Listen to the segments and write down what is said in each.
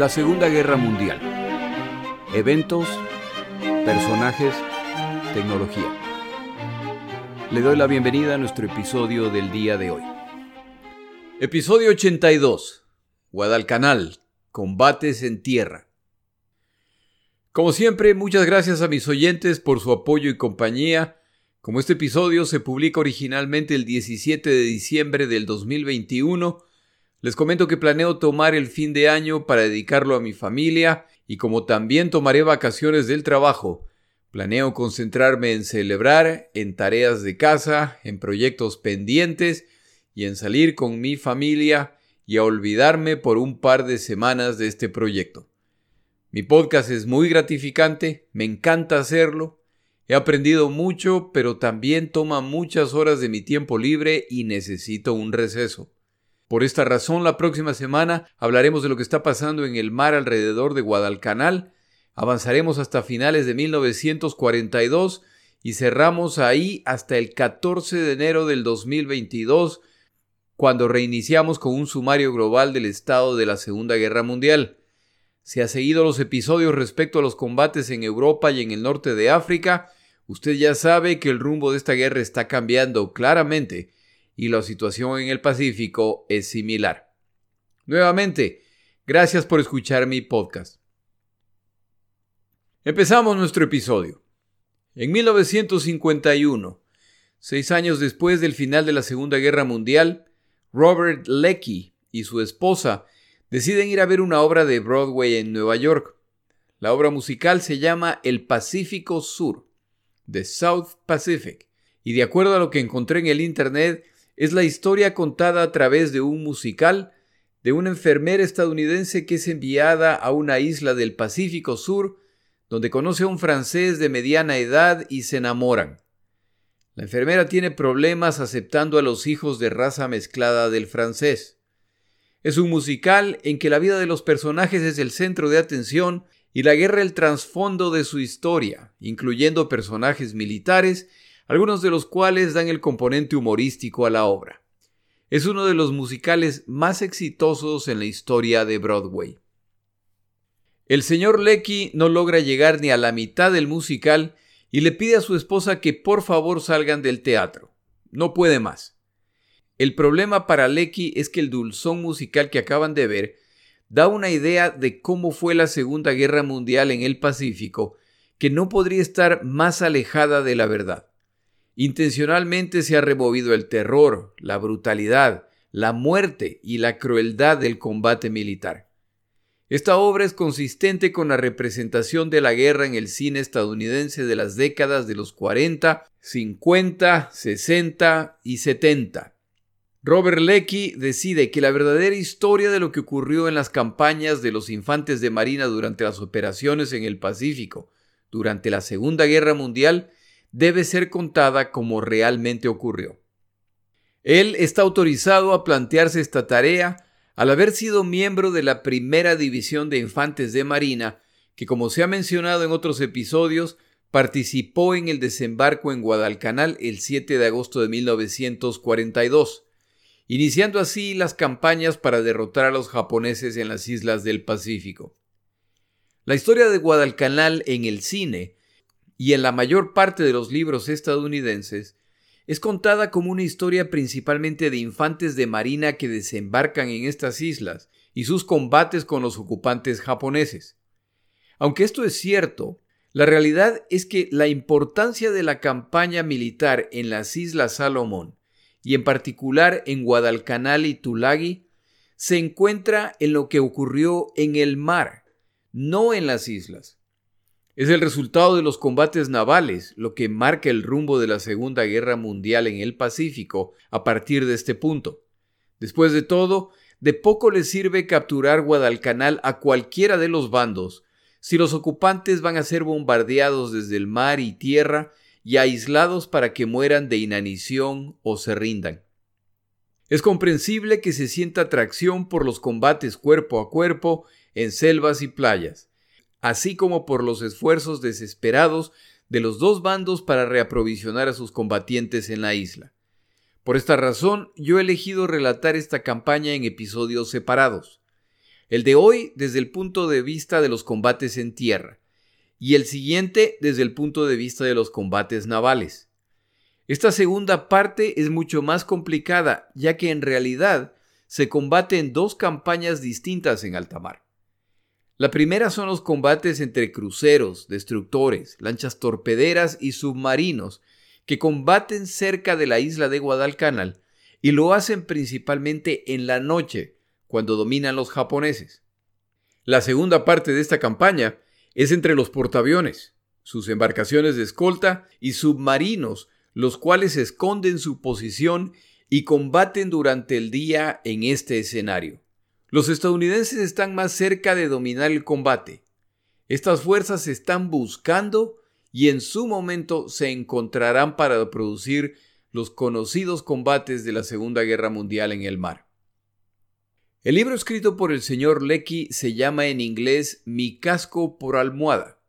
La Segunda Guerra Mundial. Eventos, personajes, tecnología. Le doy la bienvenida a nuestro episodio del día de hoy. Episodio 82. Guadalcanal. Combates en tierra. Como siempre, muchas gracias a mis oyentes por su apoyo y compañía. Como este episodio se publica originalmente el 17 de diciembre del 2021, les comento que planeo tomar el fin de año para dedicarlo a mi familia y como también tomaré vacaciones del trabajo, planeo concentrarme en celebrar, en tareas de casa, en proyectos pendientes y en salir con mi familia y a olvidarme por un par de semanas de este proyecto. Mi podcast es muy gratificante, me encanta hacerlo, he aprendido mucho, pero también toma muchas horas de mi tiempo libre y necesito un receso. Por esta razón, la próxima semana hablaremos de lo que está pasando en el mar alrededor de Guadalcanal, avanzaremos hasta finales de 1942 y cerramos ahí hasta el 14 de enero del 2022, cuando reiniciamos con un sumario global del estado de la Segunda Guerra Mundial. Si ha seguido los episodios respecto a los combates en Europa y en el norte de África, usted ya sabe que el rumbo de esta guerra está cambiando claramente y la situación en el Pacífico es similar. Nuevamente, gracias por escuchar mi podcast. Empezamos nuestro episodio. En 1951, seis años después del final de la Segunda Guerra Mundial, Robert Leckie y su esposa deciden ir a ver una obra de Broadway en Nueva York. La obra musical se llama El Pacífico Sur, The South Pacific, y de acuerdo a lo que encontré en el Internet, es la historia contada a través de un musical de una enfermera estadounidense que es enviada a una isla del Pacífico Sur donde conoce a un francés de mediana edad y se enamoran. La enfermera tiene problemas aceptando a los hijos de raza mezclada del francés. Es un musical en que la vida de los personajes es el centro de atención y la guerra el trasfondo de su historia, incluyendo personajes militares algunos de los cuales dan el componente humorístico a la obra. Es uno de los musicales más exitosos en la historia de Broadway. El señor Lecky no logra llegar ni a la mitad del musical y le pide a su esposa que por favor salgan del teatro. No puede más. El problema para Lecky es que el dulzón musical que acaban de ver da una idea de cómo fue la Segunda Guerra Mundial en el Pacífico que no podría estar más alejada de la verdad. Intencionalmente se ha removido el terror, la brutalidad, la muerte y la crueldad del combate militar. Esta obra es consistente con la representación de la guerra en el cine estadounidense de las décadas de los 40, 50, 60 y 70. Robert Leckie decide que la verdadera historia de lo que ocurrió en las campañas de los infantes de Marina durante las operaciones en el Pacífico durante la Segunda Guerra Mundial debe ser contada como realmente ocurrió. Él está autorizado a plantearse esta tarea al haber sido miembro de la primera división de infantes de Marina, que como se ha mencionado en otros episodios, participó en el desembarco en Guadalcanal el 7 de agosto de 1942, iniciando así las campañas para derrotar a los japoneses en las islas del Pacífico. La historia de Guadalcanal en el cine y en la mayor parte de los libros estadounidenses, es contada como una historia principalmente de infantes de marina que desembarcan en estas islas y sus combates con los ocupantes japoneses. Aunque esto es cierto, la realidad es que la importancia de la campaña militar en las Islas Salomón y en particular en Guadalcanal y Tulagi se encuentra en lo que ocurrió en el mar, no en las islas. Es el resultado de los combates navales lo que marca el rumbo de la Segunda Guerra Mundial en el Pacífico a partir de este punto. Después de todo, de poco le sirve capturar Guadalcanal a cualquiera de los bandos si los ocupantes van a ser bombardeados desde el mar y tierra y aislados para que mueran de inanición o se rindan. Es comprensible que se sienta atracción por los combates cuerpo a cuerpo en selvas y playas así como por los esfuerzos desesperados de los dos bandos para reaprovisionar a sus combatientes en la isla. Por esta razón, yo he elegido relatar esta campaña en episodios separados. el de hoy desde el punto de vista de los combates en tierra y el siguiente desde el punto de vista de los combates navales. Esta segunda parte es mucho más complicada, ya que en realidad se combate en dos campañas distintas en alta mar. La primera son los combates entre cruceros, destructores, lanchas torpederas y submarinos, que combaten cerca de la isla de Guadalcanal y lo hacen principalmente en la noche, cuando dominan los japoneses. La segunda parte de esta campaña es entre los portaaviones, sus embarcaciones de escolta y submarinos, los cuales esconden su posición y combaten durante el día en este escenario. Los estadounidenses están más cerca de dominar el combate. Estas fuerzas están buscando y en su momento se encontrarán para producir los conocidos combates de la Segunda Guerra Mundial en el mar. El libro escrito por el señor Lecky se llama en inglés Mi casco por almohada.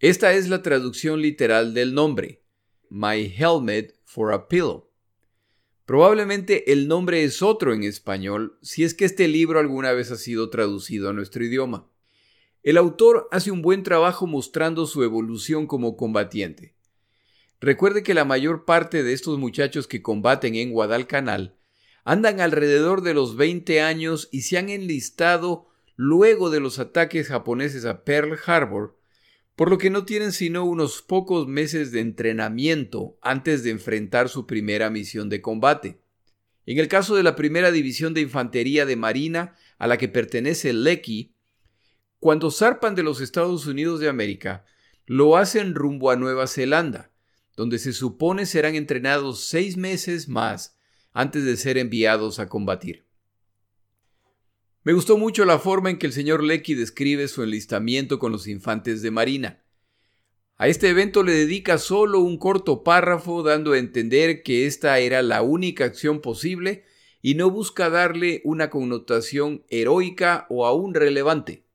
Esta es la traducción literal del nombre, My Helmet for a Pillow. Probablemente el nombre es otro en español si es que este libro alguna vez ha sido traducido a nuestro idioma. El autor hace un buen trabajo mostrando su evolución como combatiente. Recuerde que la mayor parte de estos muchachos que combaten en Guadalcanal andan alrededor de los 20 años y se han enlistado luego de los ataques japoneses a Pearl Harbor, por lo que no tienen sino unos pocos meses de entrenamiento antes de enfrentar su primera misión de combate. En el caso de la primera división de infantería de Marina a la que pertenece Lecky, cuando zarpan de los Estados Unidos de América, lo hacen rumbo a Nueva Zelanda, donde se supone serán entrenados seis meses más antes de ser enviados a combatir. Me gustó mucho la forma en que el señor Lecky describe su enlistamiento con los infantes de Marina. A este evento le dedica solo un corto párrafo dando a entender que esta era la única acción posible y no busca darle una connotación heroica o aún relevante.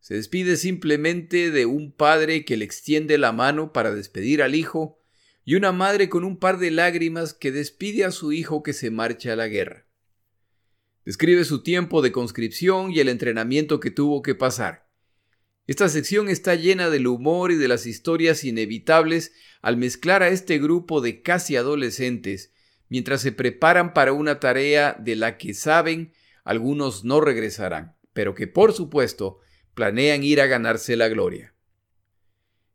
Se despide simplemente de un padre que le extiende la mano para despedir al hijo y una madre con un par de lágrimas que despide a su hijo que se marcha a la guerra. Describe su tiempo de conscripción y el entrenamiento que tuvo que pasar. Esta sección está llena del humor y de las historias inevitables al mezclar a este grupo de casi adolescentes mientras se preparan para una tarea de la que saben algunos no regresarán, pero que por supuesto planean ir a ganarse la gloria.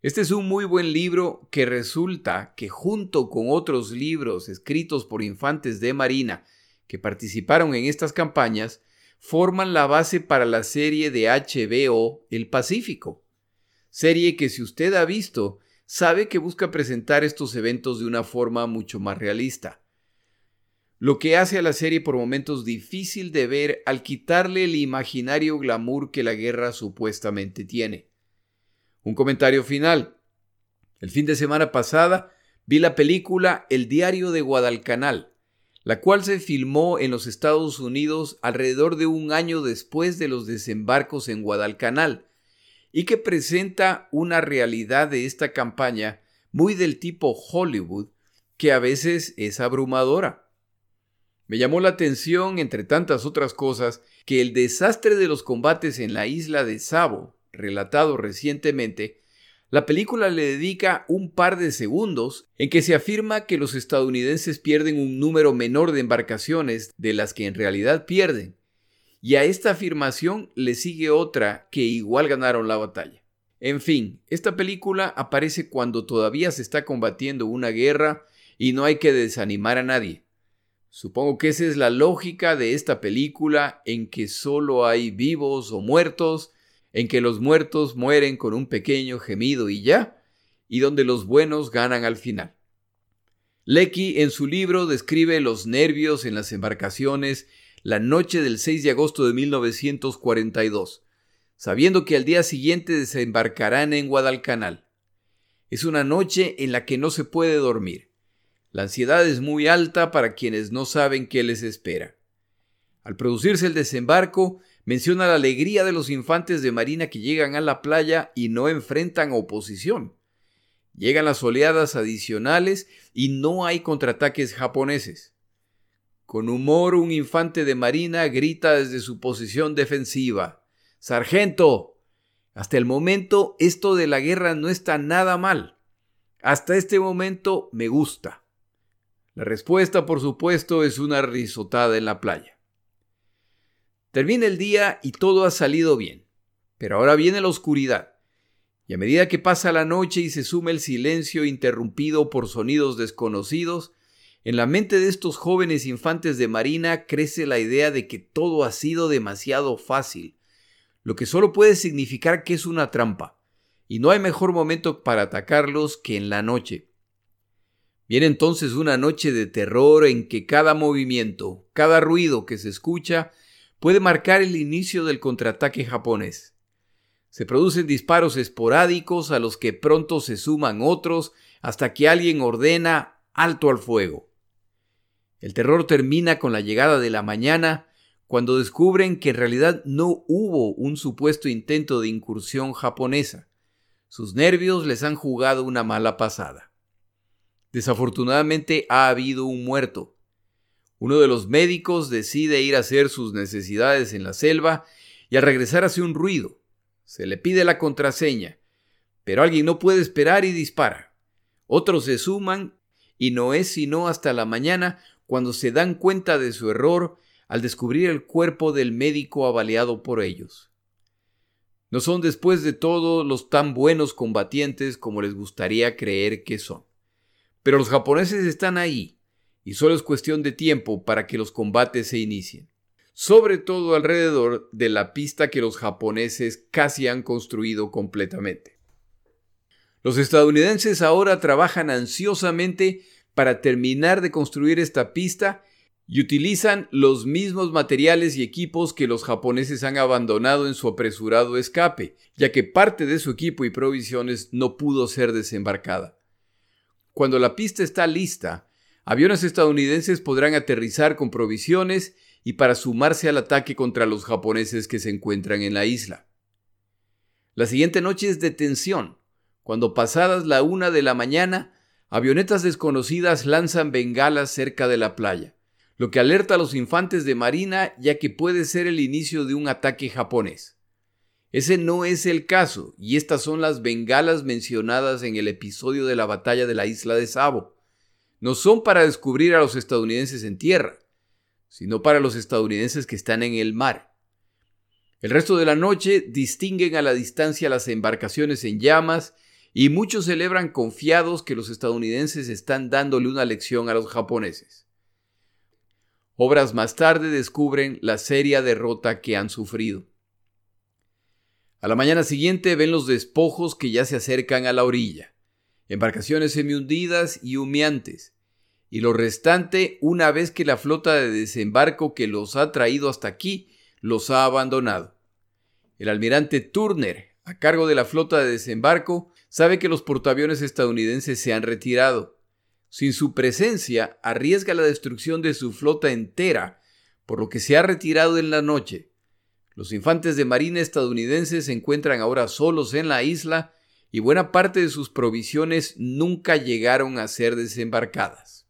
Este es un muy buen libro que resulta que junto con otros libros escritos por infantes de Marina que participaron en estas campañas, forman la base para la serie de HBO El Pacífico. Serie que si usted ha visto, sabe que busca presentar estos eventos de una forma mucho más realista. Lo que hace a la serie por momentos difícil de ver al quitarle el imaginario glamour que la guerra supuestamente tiene. Un comentario final. El fin de semana pasada vi la película El diario de Guadalcanal, la cual se filmó en los Estados Unidos alrededor de un año después de los desembarcos en Guadalcanal, y que presenta una realidad de esta campaña muy del tipo Hollywood, que a veces es abrumadora. Me llamó la atención, entre tantas otras cosas, que el desastre de los combates en la isla de Savo, relatado recientemente, la película le dedica un par de segundos en que se afirma que los estadounidenses pierden un número menor de embarcaciones de las que en realidad pierden, y a esta afirmación le sigue otra que igual ganaron la batalla. En fin, esta película aparece cuando todavía se está combatiendo una guerra y no hay que desanimar a nadie. Supongo que esa es la lógica de esta película en que solo hay vivos o muertos en que los muertos mueren con un pequeño gemido y ya, y donde los buenos ganan al final. Lecky en su libro describe los nervios en las embarcaciones la noche del 6 de agosto de 1942, sabiendo que al día siguiente desembarcarán en Guadalcanal. Es una noche en la que no se puede dormir. La ansiedad es muy alta para quienes no saben qué les espera. Al producirse el desembarco, menciona la alegría de los infantes de marina que llegan a la playa y no enfrentan oposición. Llegan las oleadas adicionales y no hay contraataques japoneses. Con humor, un infante de marina grita desde su posición defensiva. Sargento, hasta el momento esto de la guerra no está nada mal. Hasta este momento me gusta. La respuesta, por supuesto, es una risotada en la playa. Termina el día y todo ha salido bien. Pero ahora viene la oscuridad. Y a medida que pasa la noche y se suma el silencio interrumpido por sonidos desconocidos, en la mente de estos jóvenes infantes de marina crece la idea de que todo ha sido demasiado fácil, lo que solo puede significar que es una trampa, y no hay mejor momento para atacarlos que en la noche. Viene entonces una noche de terror en que cada movimiento, cada ruido que se escucha, puede marcar el inicio del contraataque japonés. Se producen disparos esporádicos a los que pronto se suman otros hasta que alguien ordena alto al fuego. El terror termina con la llegada de la mañana, cuando descubren que en realidad no hubo un supuesto intento de incursión japonesa. Sus nervios les han jugado una mala pasada. Desafortunadamente ha habido un muerto. Uno de los médicos decide ir a hacer sus necesidades en la selva y al regresar hace un ruido. Se le pide la contraseña, pero alguien no puede esperar y dispara. Otros se suman y no es sino hasta la mañana cuando se dan cuenta de su error al descubrir el cuerpo del médico avaliado por ellos. No son después de todo los tan buenos combatientes como les gustaría creer que son. Pero los japoneses están ahí, y solo es cuestión de tiempo para que los combates se inicien. Sobre todo alrededor de la pista que los japoneses casi han construido completamente. Los estadounidenses ahora trabajan ansiosamente para terminar de construir esta pista y utilizan los mismos materiales y equipos que los japoneses han abandonado en su apresurado escape, ya que parte de su equipo y provisiones no pudo ser desembarcada. Cuando la pista está lista, aviones estadounidenses podrán aterrizar con provisiones y para sumarse al ataque contra los japoneses que se encuentran en la isla. La siguiente noche es de tensión, cuando pasadas la una de la mañana, avionetas desconocidas lanzan bengalas cerca de la playa, lo que alerta a los infantes de marina ya que puede ser el inicio de un ataque japonés. Ese no es el caso, y estas son las bengalas mencionadas en el episodio de la batalla de la isla de Sabo. No son para descubrir a los estadounidenses en tierra, sino para los estadounidenses que están en el mar. El resto de la noche distinguen a la distancia las embarcaciones en llamas y muchos celebran confiados que los estadounidenses están dándole una lección a los japoneses. Obras más tarde descubren la seria derrota que han sufrido. A la mañana siguiente ven los despojos que ya se acercan a la orilla, embarcaciones semihundidas y humeantes, y lo restante una vez que la flota de desembarco que los ha traído hasta aquí los ha abandonado. El almirante Turner, a cargo de la flota de desembarco, sabe que los portaaviones estadounidenses se han retirado. Sin su presencia, arriesga la destrucción de su flota entera, por lo que se ha retirado en la noche. Los infantes de marina estadounidenses se encuentran ahora solos en la isla y buena parte de sus provisiones nunca llegaron a ser desembarcadas.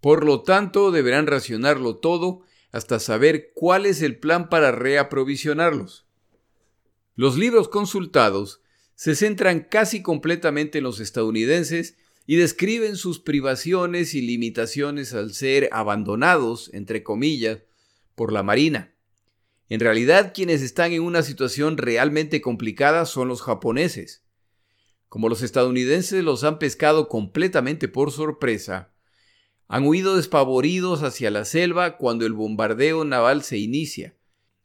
Por lo tanto, deberán racionarlo todo hasta saber cuál es el plan para reaprovisionarlos. Los libros consultados se centran casi completamente en los estadounidenses y describen sus privaciones y limitaciones al ser abandonados, entre comillas, por la Marina. En realidad quienes están en una situación realmente complicada son los japoneses. Como los estadounidenses los han pescado completamente por sorpresa, han huido despavoridos hacia la selva cuando el bombardeo naval se inicia,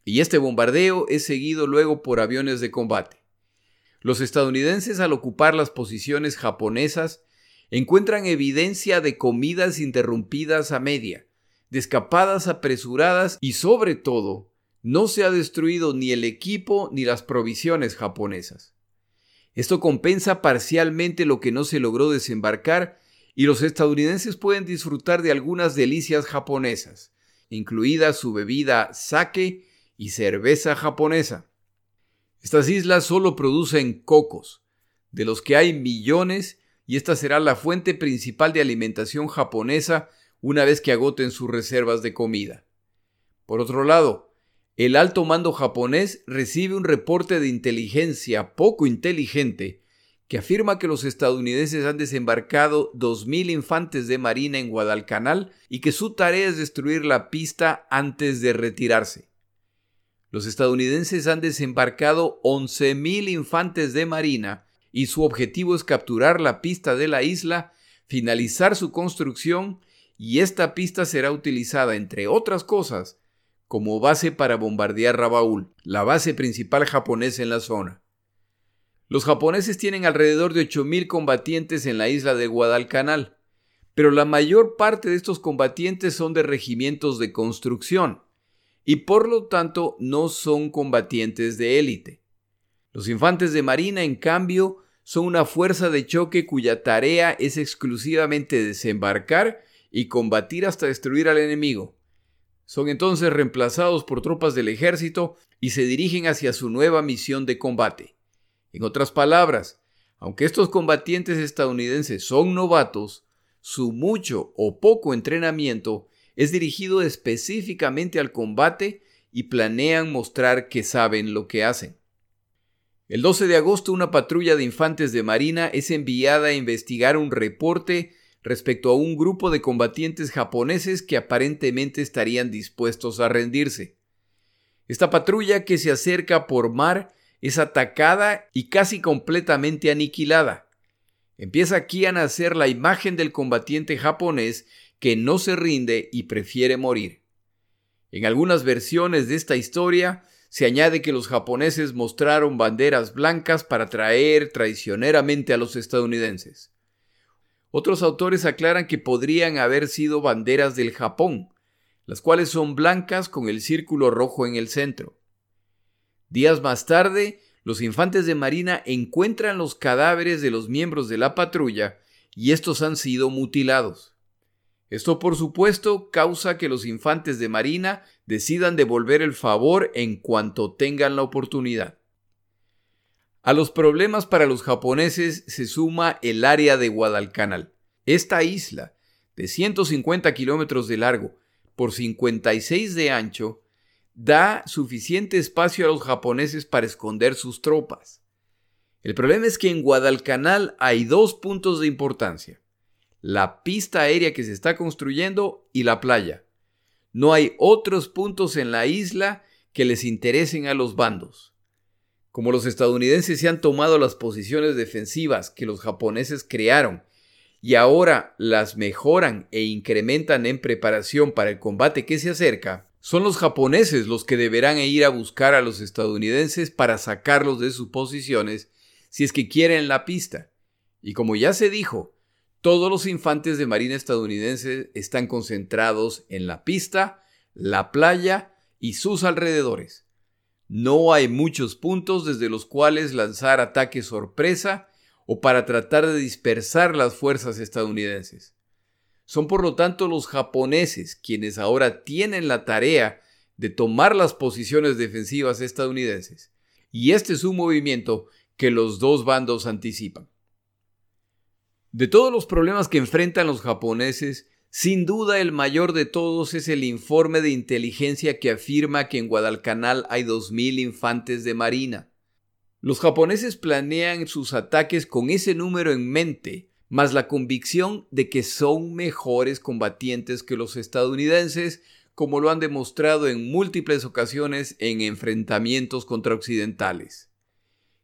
y este bombardeo es seguido luego por aviones de combate. Los estadounidenses al ocupar las posiciones japonesas encuentran evidencia de comidas interrumpidas a media, de escapadas apresuradas y sobre todo, no se ha destruido ni el equipo ni las provisiones japonesas. Esto compensa parcialmente lo que no se logró desembarcar y los estadounidenses pueden disfrutar de algunas delicias japonesas, incluida su bebida sake y cerveza japonesa. Estas islas solo producen cocos, de los que hay millones, y esta será la fuente principal de alimentación japonesa una vez que agoten sus reservas de comida. Por otro lado, el alto mando japonés recibe un reporte de inteligencia poco inteligente que afirma que los estadounidenses han desembarcado 2.000 infantes de marina en Guadalcanal y que su tarea es destruir la pista antes de retirarse. Los estadounidenses han desembarcado 11.000 infantes de marina y su objetivo es capturar la pista de la isla, finalizar su construcción y esta pista será utilizada, entre otras cosas, como base para bombardear Rabaul, la base principal japonesa en la zona. Los japoneses tienen alrededor de 8.000 combatientes en la isla de Guadalcanal, pero la mayor parte de estos combatientes son de regimientos de construcción y por lo tanto no son combatientes de élite. Los infantes de marina, en cambio, son una fuerza de choque cuya tarea es exclusivamente desembarcar y combatir hasta destruir al enemigo. Son entonces reemplazados por tropas del ejército y se dirigen hacia su nueva misión de combate. En otras palabras, aunque estos combatientes estadounidenses son novatos, su mucho o poco entrenamiento es dirigido específicamente al combate y planean mostrar que saben lo que hacen. El 12 de agosto una patrulla de infantes de Marina es enviada a investigar un reporte respecto a un grupo de combatientes japoneses que aparentemente estarían dispuestos a rendirse. Esta patrulla que se acerca por mar es atacada y casi completamente aniquilada. Empieza aquí a nacer la imagen del combatiente japonés que no se rinde y prefiere morir. En algunas versiones de esta historia se añade que los japoneses mostraron banderas blancas para atraer traicioneramente a los estadounidenses. Otros autores aclaran que podrían haber sido banderas del Japón, las cuales son blancas con el círculo rojo en el centro. Días más tarde, los infantes de Marina encuentran los cadáveres de los miembros de la patrulla y estos han sido mutilados. Esto por supuesto causa que los infantes de Marina decidan devolver el favor en cuanto tengan la oportunidad. A los problemas para los japoneses se suma el área de Guadalcanal. Esta isla, de 150 kilómetros de largo por 56 de ancho, da suficiente espacio a los japoneses para esconder sus tropas. El problema es que en Guadalcanal hay dos puntos de importancia. La pista aérea que se está construyendo y la playa. No hay otros puntos en la isla que les interesen a los bandos. Como los estadounidenses se han tomado las posiciones defensivas que los japoneses crearon y ahora las mejoran e incrementan en preparación para el combate que se acerca, son los japoneses los que deberán ir a buscar a los estadounidenses para sacarlos de sus posiciones si es que quieren la pista. Y como ya se dijo, todos los infantes de marina estadounidenses están concentrados en la pista, la playa y sus alrededores. No hay muchos puntos desde los cuales lanzar ataques sorpresa o para tratar de dispersar las fuerzas estadounidenses. Son por lo tanto los japoneses quienes ahora tienen la tarea de tomar las posiciones defensivas estadounidenses. Y este es un movimiento que los dos bandos anticipan. De todos los problemas que enfrentan los japoneses, sin duda el mayor de todos es el informe de inteligencia que afirma que en Guadalcanal hay 2.000 infantes de marina. Los japoneses planean sus ataques con ese número en mente más la convicción de que son mejores combatientes que los estadounidenses, como lo han demostrado en múltiples ocasiones en enfrentamientos contra occidentales.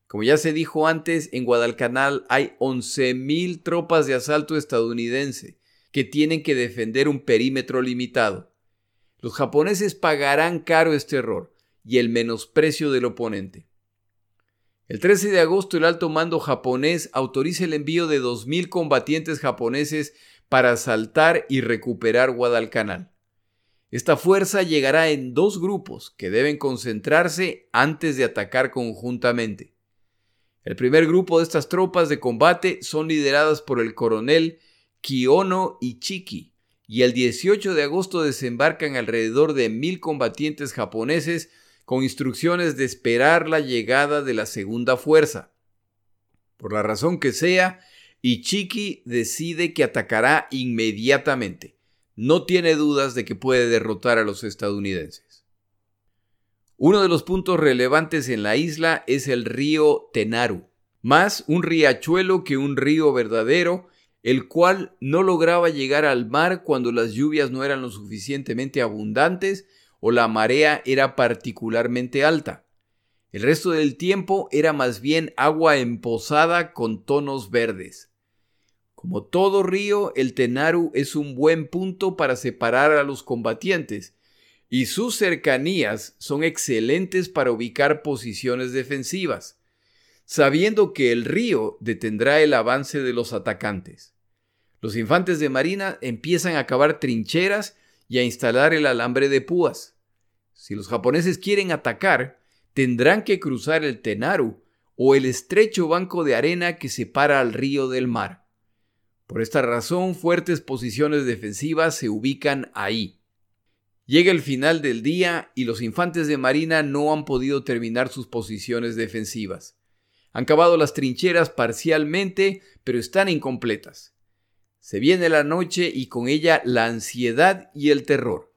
Como ya se dijo antes, en Guadalcanal hay 11.000 tropas de asalto estadounidense que tienen que defender un perímetro limitado. Los japoneses pagarán caro este error y el menosprecio del oponente. El 13 de agosto el alto mando japonés autoriza el envío de 2.000 combatientes japoneses para asaltar y recuperar Guadalcanal. Esta fuerza llegará en dos grupos que deben concentrarse antes de atacar conjuntamente. El primer grupo de estas tropas de combate son lideradas por el coronel Kiyono Ichiki, y el 18 de agosto desembarcan alrededor de mil combatientes japoneses con instrucciones de esperar la llegada de la segunda fuerza. Por la razón que sea, Ichiki decide que atacará inmediatamente, no tiene dudas de que puede derrotar a los estadounidenses. Uno de los puntos relevantes en la isla es el río Tenaru, más un riachuelo que un río verdadero, el cual no lograba llegar al mar cuando las lluvias no eran lo suficientemente abundantes o la marea era particularmente alta. El resto del tiempo era más bien agua emposada con tonos verdes. Como todo río, el Tenaru es un buen punto para separar a los combatientes, y sus cercanías son excelentes para ubicar posiciones defensivas, sabiendo que el río detendrá el avance de los atacantes. Los infantes de marina empiezan a cavar trincheras y a instalar el alambre de púas. Si los japoneses quieren atacar, tendrán que cruzar el Tenaru o el estrecho banco de arena que separa al río del mar. Por esta razón, fuertes posiciones defensivas se ubican ahí. Llega el final del día y los infantes de marina no han podido terminar sus posiciones defensivas. Han cavado las trincheras parcialmente, pero están incompletas. Se viene la noche y con ella la ansiedad y el terror.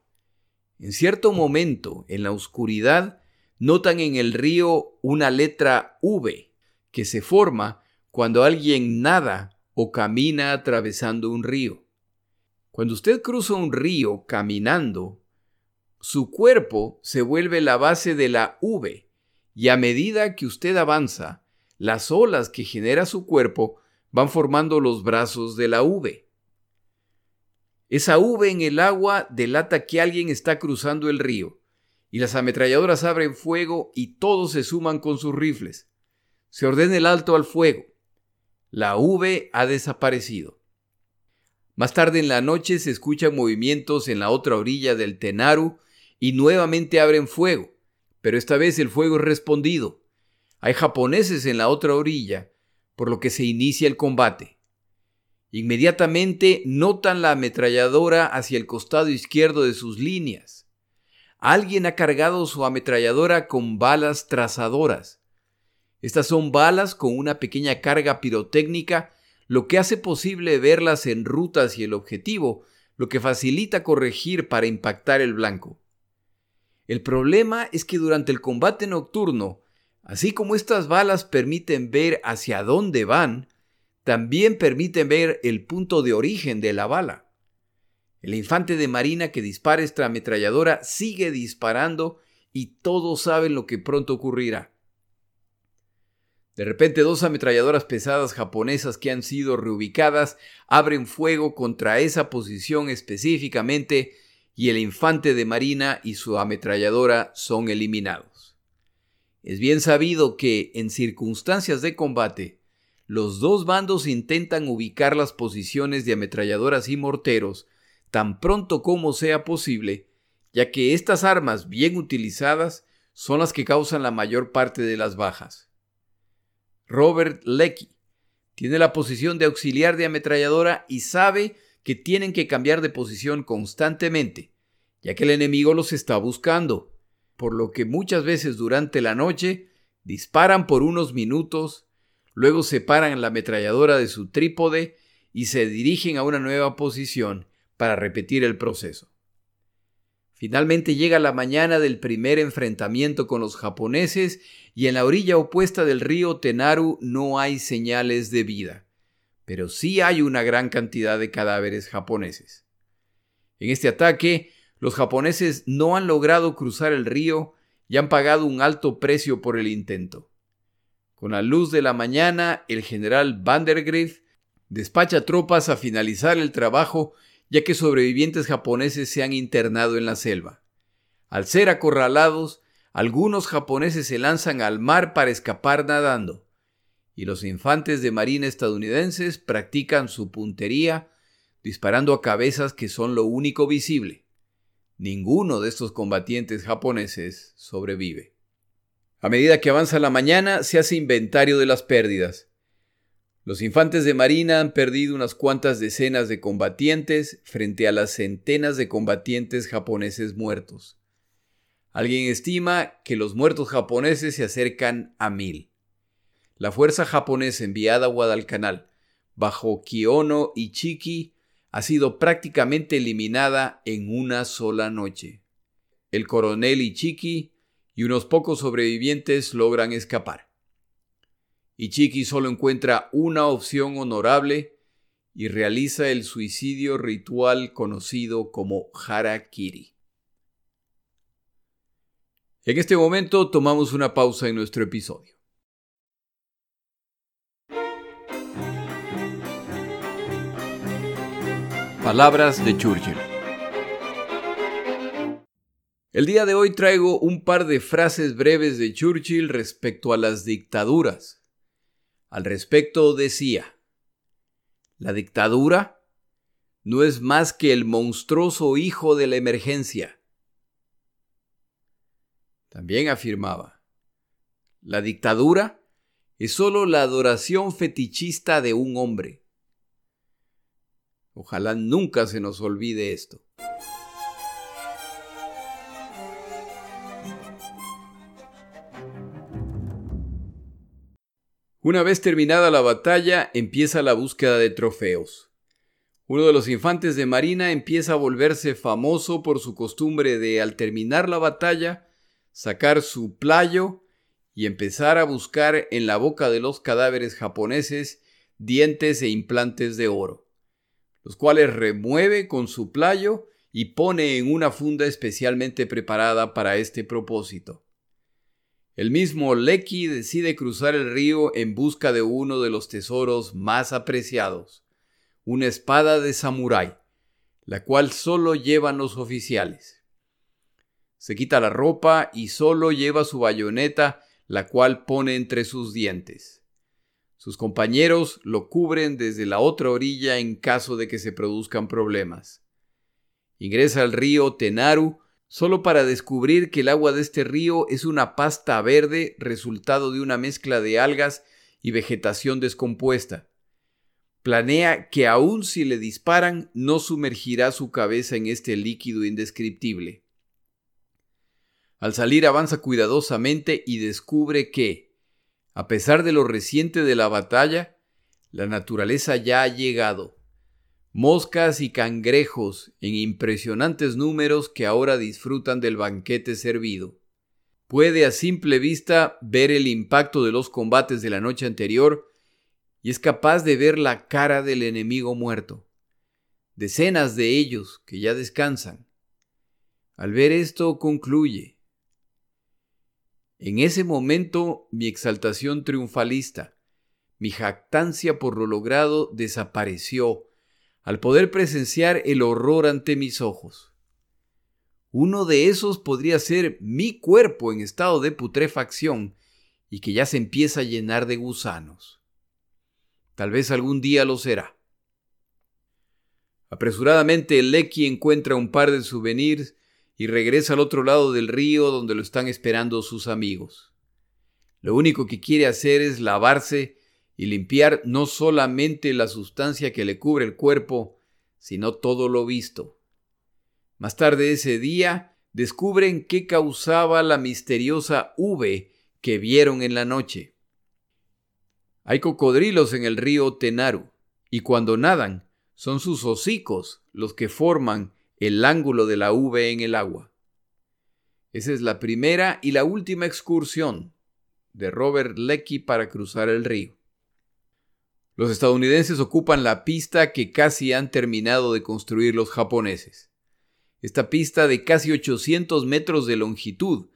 En cierto momento, en la oscuridad, notan en el río una letra V que se forma cuando alguien nada o camina atravesando un río. Cuando usted cruza un río caminando, su cuerpo se vuelve la base de la V y a medida que usted avanza, las olas que genera su cuerpo van formando los brazos de la V. Esa V en el agua delata que alguien está cruzando el río, y las ametralladoras abren fuego y todos se suman con sus rifles. Se ordena el alto al fuego. La V ha desaparecido. Más tarde en la noche se escuchan movimientos en la otra orilla del Tenaru y nuevamente abren fuego, pero esta vez el fuego es respondido. Hay japoneses en la otra orilla, por lo que se inicia el combate. Inmediatamente notan la ametralladora hacia el costado izquierdo de sus líneas. Alguien ha cargado su ametralladora con balas trazadoras. Estas son balas con una pequeña carga pirotécnica, lo que hace posible verlas en ruta hacia el objetivo, lo que facilita corregir para impactar el blanco. El problema es que durante el combate nocturno, así como estas balas permiten ver hacia dónde van, también permiten ver el punto de origen de la bala. El infante de marina que dispara esta ametralladora sigue disparando y todos saben lo que pronto ocurrirá. De repente dos ametralladoras pesadas japonesas que han sido reubicadas abren fuego contra esa posición específicamente y el infante de marina y su ametralladora son eliminados. Es bien sabido que, en circunstancias de combate, los dos bandos intentan ubicar las posiciones de ametralladoras y morteros tan pronto como sea posible, ya que estas armas bien utilizadas son las que causan la mayor parte de las bajas. Robert Lecky. Tiene la posición de auxiliar de ametralladora y sabe que tienen que cambiar de posición constantemente, ya que el enemigo los está buscando, por lo que muchas veces durante la noche disparan por unos minutos, luego separan la ametralladora de su trípode y se dirigen a una nueva posición para repetir el proceso. Finalmente llega la mañana del primer enfrentamiento con los japoneses y en la orilla opuesta del río Tenaru no hay señales de vida, pero sí hay una gran cantidad de cadáveres japoneses. En este ataque, los japoneses no han logrado cruzar el río y han pagado un alto precio por el intento. Con la luz de la mañana, el general Vandergrift despacha tropas a finalizar el trabajo ya que sobrevivientes japoneses se han internado en la selva. Al ser acorralados, algunos japoneses se lanzan al mar para escapar nadando, y los infantes de marina estadounidenses practican su puntería disparando a cabezas que son lo único visible. Ninguno de estos combatientes japoneses sobrevive. A medida que avanza la mañana, se hace inventario de las pérdidas. Los infantes de marina han perdido unas cuantas decenas de combatientes frente a las centenas de combatientes japoneses muertos. Alguien estima que los muertos japoneses se acercan a mil. La fuerza japonesa enviada a Guadalcanal bajo Kiono Ichiki ha sido prácticamente eliminada en una sola noche. El coronel Ichiki y unos pocos sobrevivientes logran escapar. Ichiki solo encuentra una opción honorable y realiza el suicidio ritual conocido como harakiri. En este momento tomamos una pausa en nuestro episodio. Palabras de Churchill. El día de hoy traigo un par de frases breves de Churchill respecto a las dictaduras. Al respecto decía, la dictadura no es más que el monstruoso hijo de la emergencia. También afirmaba, la dictadura es sólo la adoración fetichista de un hombre. Ojalá nunca se nos olvide esto. Una vez terminada la batalla, empieza la búsqueda de trofeos. Uno de los infantes de Marina empieza a volverse famoso por su costumbre de, al terminar la batalla, sacar su playo y empezar a buscar en la boca de los cadáveres japoneses dientes e implantes de oro los cuales remueve con su playo y pone en una funda especialmente preparada para este propósito. El mismo Leki decide cruzar el río en busca de uno de los tesoros más apreciados, una espada de samurái, la cual solo llevan los oficiales. Se quita la ropa y solo lleva su bayoneta, la cual pone entre sus dientes. Sus compañeros lo cubren desde la otra orilla en caso de que se produzcan problemas. Ingresa al río Tenaru solo para descubrir que el agua de este río es una pasta verde resultado de una mezcla de algas y vegetación descompuesta. Planea que aun si le disparan no sumergirá su cabeza en este líquido indescriptible. Al salir avanza cuidadosamente y descubre que, a pesar de lo reciente de la batalla, la naturaleza ya ha llegado. Moscas y cangrejos en impresionantes números que ahora disfrutan del banquete servido. Puede a simple vista ver el impacto de los combates de la noche anterior y es capaz de ver la cara del enemigo muerto. Decenas de ellos que ya descansan. Al ver esto concluye, en ese momento mi exaltación triunfalista, mi jactancia por lo logrado desapareció al poder presenciar el horror ante mis ojos. Uno de esos podría ser mi cuerpo en estado de putrefacción y que ya se empieza a llenar de gusanos. Tal vez algún día lo será. Apresuradamente Lecky encuentra un par de souvenirs y regresa al otro lado del río donde lo están esperando sus amigos. Lo único que quiere hacer es lavarse y limpiar no solamente la sustancia que le cubre el cuerpo, sino todo lo visto. Más tarde ese día descubren qué causaba la misteriosa V que vieron en la noche. Hay cocodrilos en el río Tenaru, y cuando nadan son sus hocicos los que forman el ángulo de la V en el agua. Esa es la primera y la última excursión de Robert Lecky para cruzar el río. Los estadounidenses ocupan la pista que casi han terminado de construir los japoneses. Esta pista de casi 800 metros de longitud,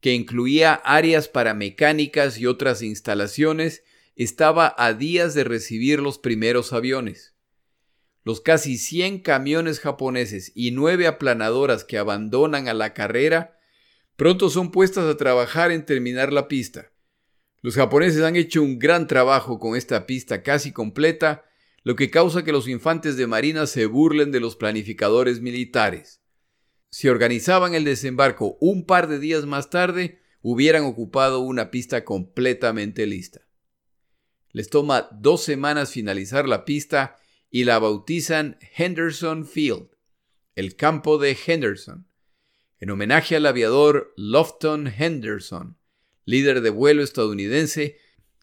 que incluía áreas para mecánicas y otras instalaciones, estaba a días de recibir los primeros aviones. Los casi 100 camiones japoneses y nueve aplanadoras que abandonan a la carrera pronto son puestas a trabajar en terminar la pista. Los japoneses han hecho un gran trabajo con esta pista casi completa, lo que causa que los infantes de marina se burlen de los planificadores militares. Si organizaban el desembarco un par de días más tarde, hubieran ocupado una pista completamente lista. Les toma dos semanas finalizar la pista y la bautizan Henderson Field, el campo de Henderson, en homenaje al aviador Lofton Henderson, líder de vuelo estadounidense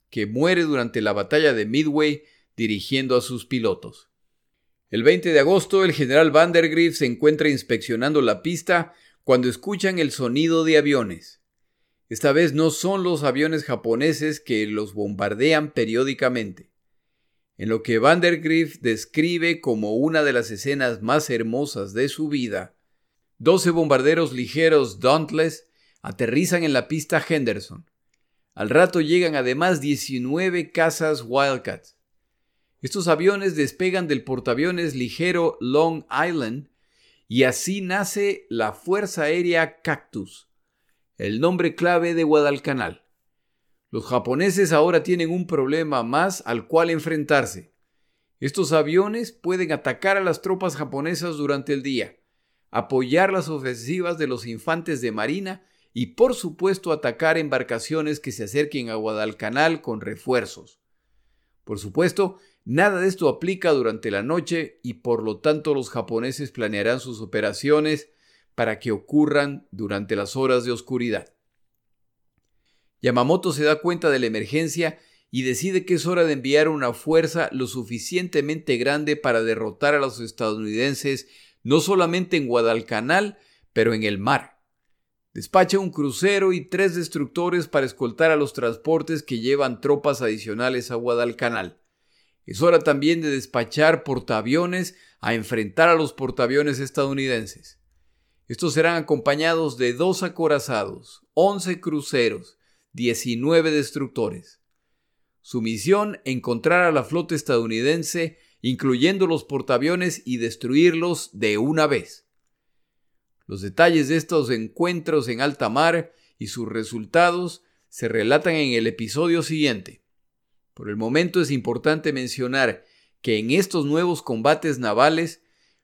que muere durante la batalla de Midway dirigiendo a sus pilotos. El 20 de agosto, el general Vandergrift se encuentra inspeccionando la pista cuando escuchan el sonido de aviones. Esta vez no son los aviones japoneses que los bombardean periódicamente. En lo que Vandergrift describe como una de las escenas más hermosas de su vida, 12 bombarderos ligeros Dauntless aterrizan en la pista Henderson. Al rato llegan además 19 cazas Wildcat. Estos aviones despegan del portaaviones ligero Long Island y así nace la Fuerza Aérea Cactus, el nombre clave de Guadalcanal. Los japoneses ahora tienen un problema más al cual enfrentarse. Estos aviones pueden atacar a las tropas japonesas durante el día, apoyar las ofensivas de los infantes de marina y por supuesto atacar embarcaciones que se acerquen a Guadalcanal con refuerzos. Por supuesto, nada de esto aplica durante la noche y por lo tanto los japoneses planearán sus operaciones para que ocurran durante las horas de oscuridad. Yamamoto se da cuenta de la emergencia y decide que es hora de enviar una fuerza lo suficientemente grande para derrotar a los estadounidenses no solamente en Guadalcanal, pero en el mar. Despacha un crucero y tres destructores para escoltar a los transportes que llevan tropas adicionales a Guadalcanal. Es hora también de despachar portaaviones a enfrentar a los portaaviones estadounidenses. Estos serán acompañados de dos acorazados, once cruceros, 19 destructores. Su misión, encontrar a la flota estadounidense, incluyendo los portaaviones, y destruirlos de una vez. Los detalles de estos encuentros en alta mar y sus resultados se relatan en el episodio siguiente. Por el momento es importante mencionar que en estos nuevos combates navales,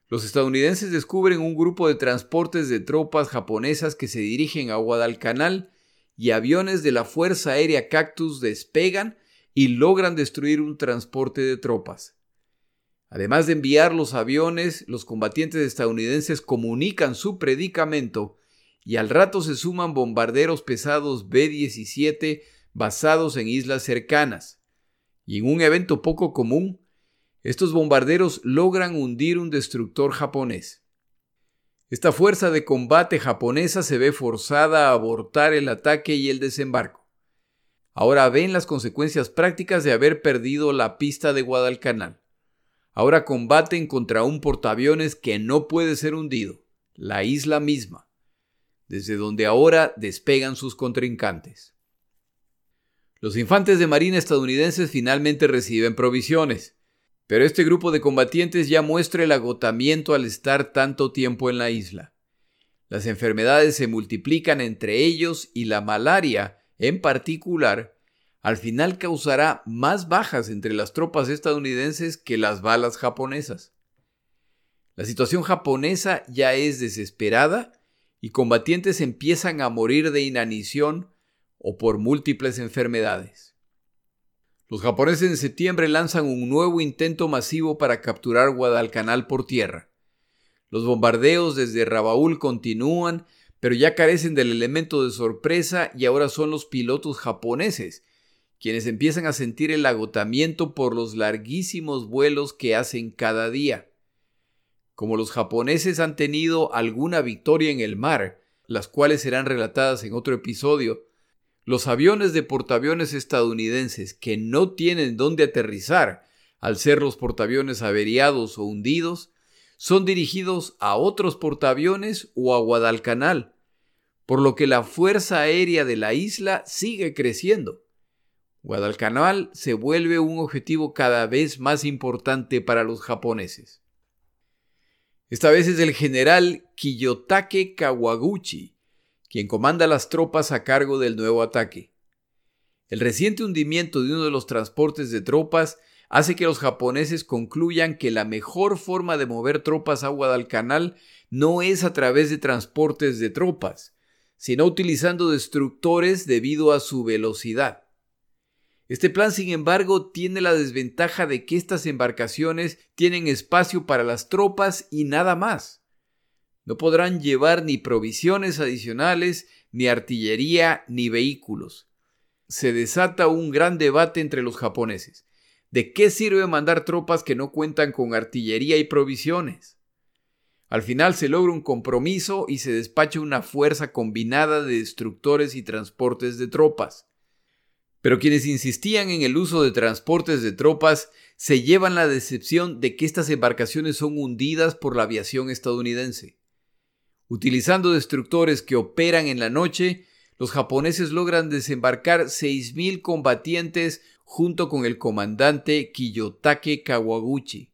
los estadounidenses descubren un grupo de transportes de tropas japonesas que se dirigen a Guadalcanal y aviones de la Fuerza Aérea Cactus despegan y logran destruir un transporte de tropas. Además de enviar los aviones, los combatientes estadounidenses comunican su predicamento y al rato se suman bombarderos pesados B-17 basados en islas cercanas. Y en un evento poco común, estos bombarderos logran hundir un destructor japonés. Esta fuerza de combate japonesa se ve forzada a abortar el ataque y el desembarco. Ahora ven las consecuencias prácticas de haber perdido la pista de Guadalcanal. Ahora combaten contra un portaaviones que no puede ser hundido, la isla misma, desde donde ahora despegan sus contrincantes. Los infantes de marina estadounidenses finalmente reciben provisiones. Pero este grupo de combatientes ya muestra el agotamiento al estar tanto tiempo en la isla. Las enfermedades se multiplican entre ellos y la malaria, en particular, al final causará más bajas entre las tropas estadounidenses que las balas japonesas. La situación japonesa ya es desesperada y combatientes empiezan a morir de inanición o por múltiples enfermedades. Los japoneses en septiembre lanzan un nuevo intento masivo para capturar Guadalcanal por tierra. Los bombardeos desde Rabaul continúan, pero ya carecen del elemento de sorpresa y ahora son los pilotos japoneses quienes empiezan a sentir el agotamiento por los larguísimos vuelos que hacen cada día. Como los japoneses han tenido alguna victoria en el mar, las cuales serán relatadas en otro episodio, los aviones de portaaviones estadounidenses que no tienen dónde aterrizar al ser los portaaviones averiados o hundidos, son dirigidos a otros portaaviones o a Guadalcanal, por lo que la fuerza aérea de la isla sigue creciendo. Guadalcanal se vuelve un objetivo cada vez más importante para los japoneses. Esta vez es el general Kiyotake Kawaguchi, quien comanda las tropas a cargo del nuevo ataque. El reciente hundimiento de uno de los transportes de tropas hace que los japoneses concluyan que la mejor forma de mover tropas a Guadalcanal no es a través de transportes de tropas, sino utilizando destructores debido a su velocidad. Este plan, sin embargo, tiene la desventaja de que estas embarcaciones tienen espacio para las tropas y nada más. No podrán llevar ni provisiones adicionales, ni artillería, ni vehículos. Se desata un gran debate entre los japoneses. ¿De qué sirve mandar tropas que no cuentan con artillería y provisiones? Al final se logra un compromiso y se despacha una fuerza combinada de destructores y transportes de tropas. Pero quienes insistían en el uso de transportes de tropas se llevan la decepción de que estas embarcaciones son hundidas por la aviación estadounidense. Utilizando destructores que operan en la noche, los japoneses logran desembarcar 6.000 combatientes junto con el comandante Kiyotake Kawaguchi.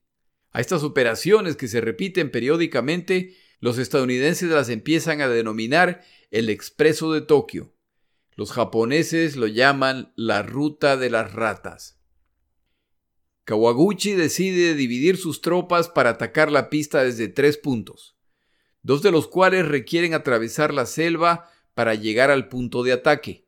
A estas operaciones que se repiten periódicamente, los estadounidenses las empiezan a denominar el Expreso de Tokio. Los japoneses lo llaman la Ruta de las Ratas. Kawaguchi decide dividir sus tropas para atacar la pista desde tres puntos, dos de los cuales requieren atravesar la selva para llegar al punto de ataque.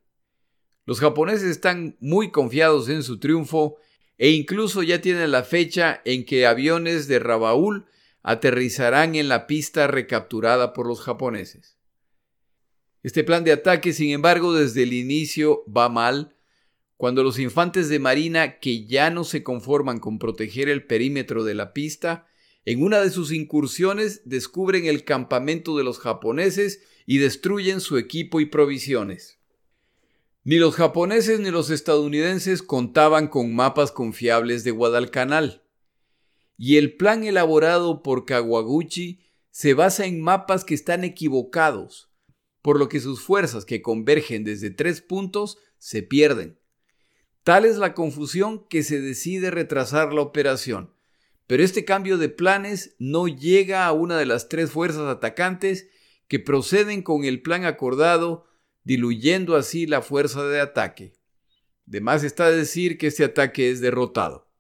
Los japoneses están muy confiados en su triunfo e incluso ya tienen la fecha en que aviones de Rabaul aterrizarán en la pista recapturada por los japoneses. Este plan de ataque, sin embargo, desde el inicio va mal, cuando los infantes de marina, que ya no se conforman con proteger el perímetro de la pista, en una de sus incursiones descubren el campamento de los japoneses y destruyen su equipo y provisiones. Ni los japoneses ni los estadounidenses contaban con mapas confiables de Guadalcanal. Y el plan elaborado por Kawaguchi se basa en mapas que están equivocados, por lo que sus fuerzas que convergen desde tres puntos se pierden. Tal es la confusión que se decide retrasar la operación, pero este cambio de planes no llega a una de las tres fuerzas atacantes que proceden con el plan acordado diluyendo así la fuerza de ataque. De más está decir que este ataque es derrotado.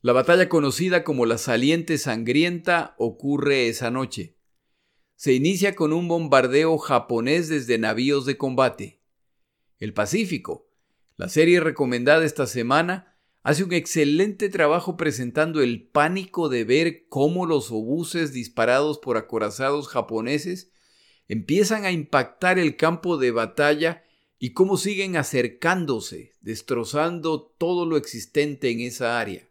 La batalla conocida como la Saliente Sangrienta ocurre esa noche. Se inicia con un bombardeo japonés desde navíos de combate. El Pacífico, la serie recomendada esta semana, hace un excelente trabajo presentando el pánico de ver cómo los obuses disparados por acorazados japoneses empiezan a impactar el campo de batalla y cómo siguen acercándose, destrozando todo lo existente en esa área.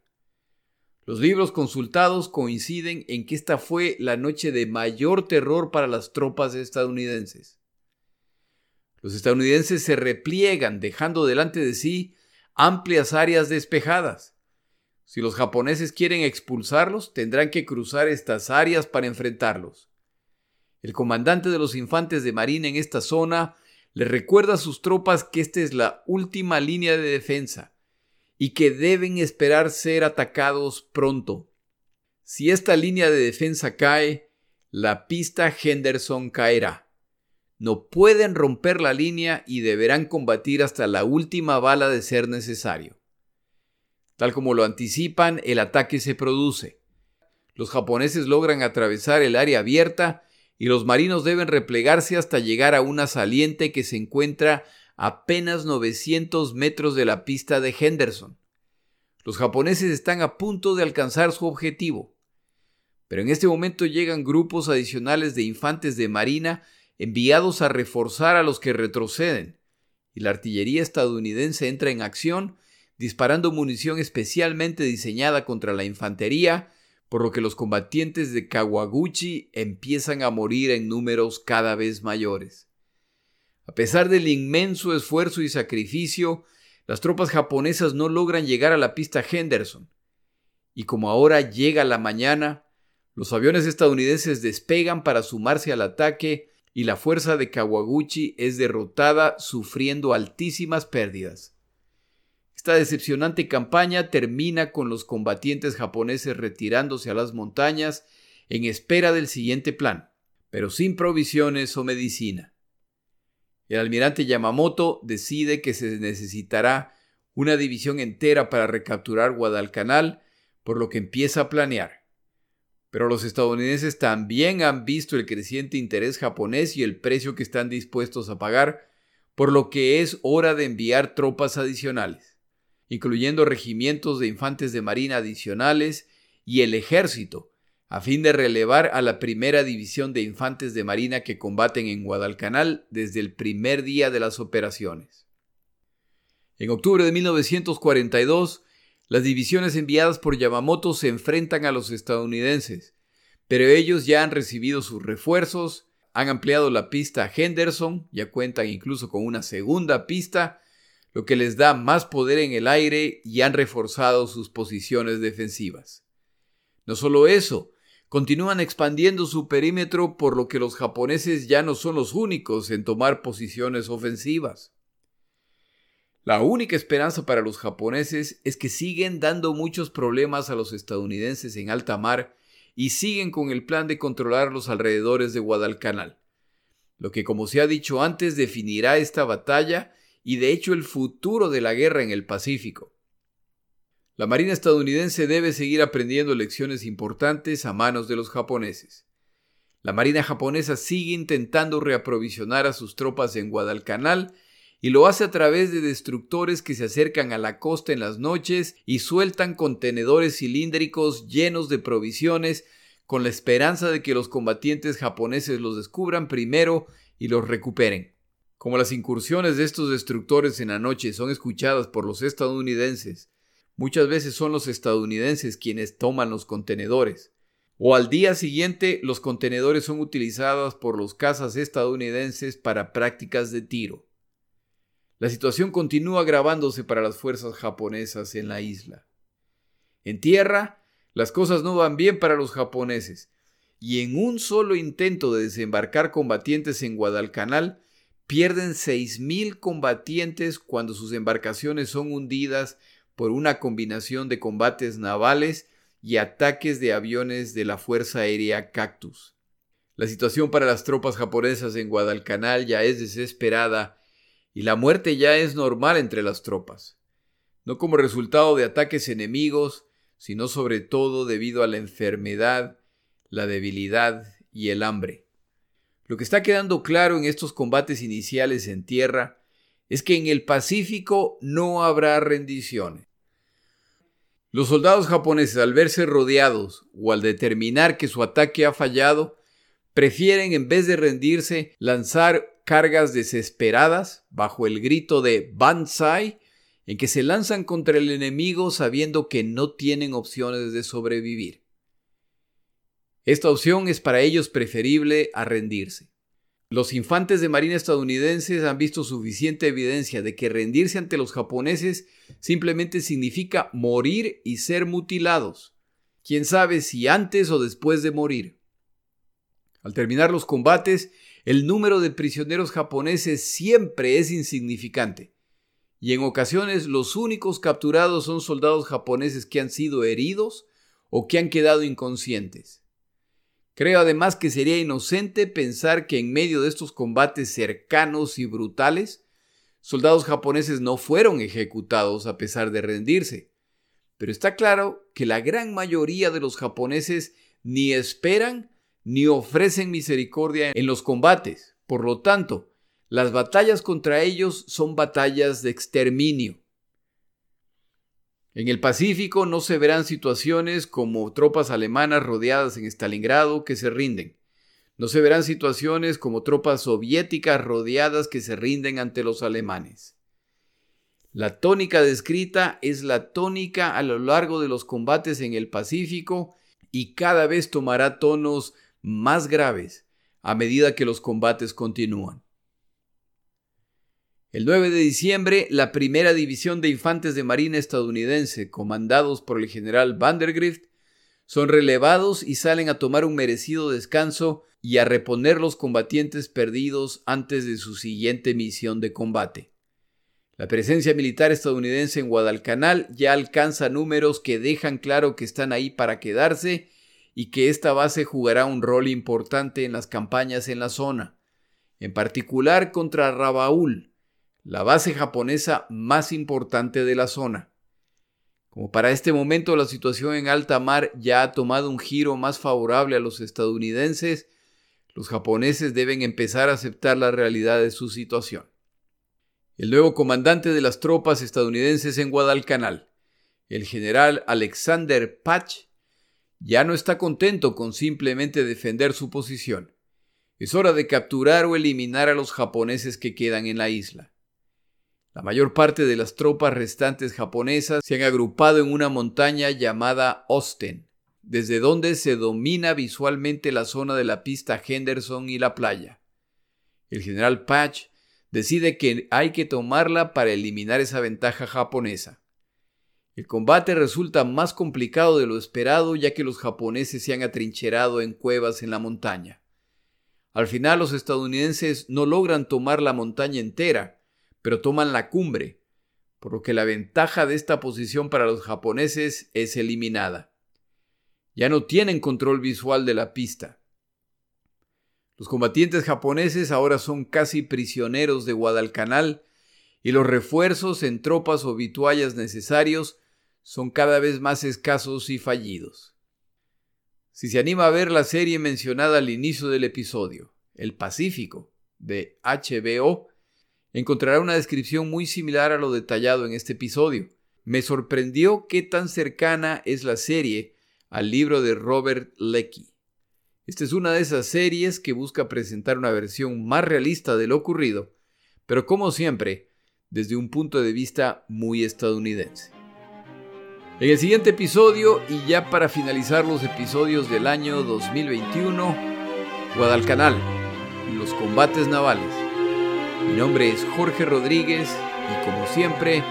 Los libros consultados coinciden en que esta fue la noche de mayor terror para las tropas estadounidenses. Los estadounidenses se repliegan dejando delante de sí amplias áreas despejadas. Si los japoneses quieren expulsarlos, tendrán que cruzar estas áreas para enfrentarlos. El comandante de los infantes de marina en esta zona le recuerda a sus tropas que esta es la última línea de defensa y que deben esperar ser atacados pronto. Si esta línea de defensa cae, la pista Henderson caerá. No pueden romper la línea y deberán combatir hasta la última bala de ser necesario. Tal como lo anticipan, el ataque se produce. Los japoneses logran atravesar el área abierta y los marinos deben replegarse hasta llegar a una saliente que se encuentra a apenas 900 metros de la pista de Henderson. Los japoneses están a punto de alcanzar su objetivo. Pero en este momento llegan grupos adicionales de infantes de marina enviados a reforzar a los que retroceden, y la artillería estadounidense entra en acción disparando munición especialmente diseñada contra la infantería por lo que los combatientes de Kawaguchi empiezan a morir en números cada vez mayores. A pesar del inmenso esfuerzo y sacrificio, las tropas japonesas no logran llegar a la pista Henderson. Y como ahora llega la mañana, los aviones estadounidenses despegan para sumarse al ataque y la fuerza de Kawaguchi es derrotada sufriendo altísimas pérdidas. Esta decepcionante campaña termina con los combatientes japoneses retirándose a las montañas en espera del siguiente plan, pero sin provisiones o medicina. El almirante Yamamoto decide que se necesitará una división entera para recapturar Guadalcanal, por lo que empieza a planear. Pero los estadounidenses también han visto el creciente interés japonés y el precio que están dispuestos a pagar, por lo que es hora de enviar tropas adicionales incluyendo regimientos de infantes de marina adicionales y el ejército, a fin de relevar a la primera división de infantes de marina que combaten en Guadalcanal desde el primer día de las operaciones. En octubre de 1942, Las divisiones enviadas por Yamamoto se enfrentan a los estadounidenses, pero ellos ya han recibido sus refuerzos, han ampliado la pista a Henderson, ya cuentan incluso con una segunda pista, lo que les da más poder en el aire y han reforzado sus posiciones defensivas. No solo eso, continúan expandiendo su perímetro por lo que los japoneses ya no son los únicos en tomar posiciones ofensivas. La única esperanza para los japoneses es que siguen dando muchos problemas a los estadounidenses en alta mar y siguen con el plan de controlar los alrededores de Guadalcanal, lo que como se ha dicho antes definirá esta batalla y de hecho el futuro de la guerra en el Pacífico. La Marina estadounidense debe seguir aprendiendo lecciones importantes a manos de los japoneses. La Marina japonesa sigue intentando reaprovisionar a sus tropas en Guadalcanal y lo hace a través de destructores que se acercan a la costa en las noches y sueltan contenedores cilíndricos llenos de provisiones con la esperanza de que los combatientes japoneses los descubran primero y los recuperen. Como las incursiones de estos destructores en la noche son escuchadas por los estadounidenses, muchas veces son los estadounidenses quienes toman los contenedores. O al día siguiente los contenedores son utilizados por los cazas estadounidenses para prácticas de tiro. La situación continúa agravándose para las fuerzas japonesas en la isla. En tierra, las cosas no van bien para los japoneses, y en un solo intento de desembarcar combatientes en Guadalcanal, pierden 6.000 combatientes cuando sus embarcaciones son hundidas por una combinación de combates navales y ataques de aviones de la Fuerza Aérea Cactus. La situación para las tropas japonesas en Guadalcanal ya es desesperada y la muerte ya es normal entre las tropas, no como resultado de ataques enemigos, sino sobre todo debido a la enfermedad, la debilidad y el hambre. Lo que está quedando claro en estos combates iniciales en tierra es que en el Pacífico no habrá rendiciones. Los soldados japoneses al verse rodeados o al determinar que su ataque ha fallado, prefieren en vez de rendirse lanzar cargas desesperadas bajo el grito de Banzai, en que se lanzan contra el enemigo sabiendo que no tienen opciones de sobrevivir. Esta opción es para ellos preferible a rendirse. Los infantes de marina estadounidenses han visto suficiente evidencia de que rendirse ante los japoneses simplemente significa morir y ser mutilados. Quién sabe si antes o después de morir. Al terminar los combates, el número de prisioneros japoneses siempre es insignificante, y en ocasiones los únicos capturados son soldados japoneses que han sido heridos o que han quedado inconscientes. Creo además que sería inocente pensar que en medio de estos combates cercanos y brutales, soldados japoneses no fueron ejecutados a pesar de rendirse. Pero está claro que la gran mayoría de los japoneses ni esperan ni ofrecen misericordia en los combates. Por lo tanto, las batallas contra ellos son batallas de exterminio. En el Pacífico no se verán situaciones como tropas alemanas rodeadas en Stalingrado que se rinden. No se verán situaciones como tropas soviéticas rodeadas que se rinden ante los alemanes. La tónica descrita es la tónica a lo largo de los combates en el Pacífico y cada vez tomará tonos más graves a medida que los combates continúan. El 9 de diciembre, la primera división de infantes de marina estadounidense, comandados por el general Vandergrift, son relevados y salen a tomar un merecido descanso y a reponer los combatientes perdidos antes de su siguiente misión de combate. La presencia militar estadounidense en Guadalcanal ya alcanza números que dejan claro que están ahí para quedarse y que esta base jugará un rol importante en las campañas en la zona, en particular contra Rabaul, la base japonesa más importante de la zona. Como para este momento la situación en alta mar ya ha tomado un giro más favorable a los estadounidenses, los japoneses deben empezar a aceptar la realidad de su situación. El nuevo comandante de las tropas estadounidenses en Guadalcanal, el general Alexander Patch, ya no está contento con simplemente defender su posición. Es hora de capturar o eliminar a los japoneses que quedan en la isla. La mayor parte de las tropas restantes japonesas se han agrupado en una montaña llamada Osten, desde donde se domina visualmente la zona de la pista Henderson y la playa. El general Patch decide que hay que tomarla para eliminar esa ventaja japonesa. El combate resulta más complicado de lo esperado ya que los japoneses se han atrincherado en cuevas en la montaña. Al final los estadounidenses no logran tomar la montaña entera, pero toman la cumbre, por lo que la ventaja de esta posición para los japoneses es eliminada. Ya no tienen control visual de la pista. Los combatientes japoneses ahora son casi prisioneros de Guadalcanal y los refuerzos en tropas o vituallas necesarios son cada vez más escasos y fallidos. Si se anima a ver la serie mencionada al inicio del episodio, El Pacífico, de HBO, encontrará una descripción muy similar a lo detallado en este episodio. Me sorprendió qué tan cercana es la serie al libro de Robert Leckie. Esta es una de esas series que busca presentar una versión más realista de lo ocurrido, pero como siempre, desde un punto de vista muy estadounidense. En el siguiente episodio, y ya para finalizar los episodios del año 2021, Guadalcanal, los combates navales. Mi nombre es Jorge Rodríguez y como siempre,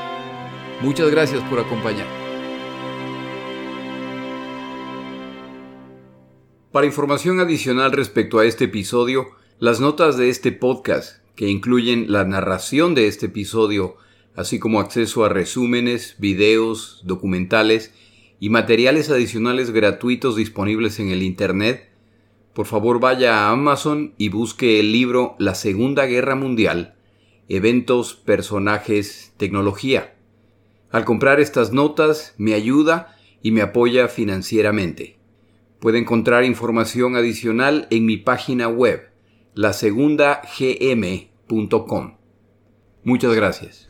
muchas gracias por acompañar. Para información adicional respecto a este episodio, las notas de este podcast, que incluyen la narración de este episodio, así como acceso a resúmenes, videos, documentales y materiales adicionales gratuitos disponibles en el Internet, por favor vaya a Amazon y busque el libro La Segunda Guerra Mundial, Eventos, Personajes, Tecnología. Al comprar estas notas me ayuda y me apoya financieramente. Puede encontrar información adicional en mi página web, lasegundagm.com. Muchas gracias.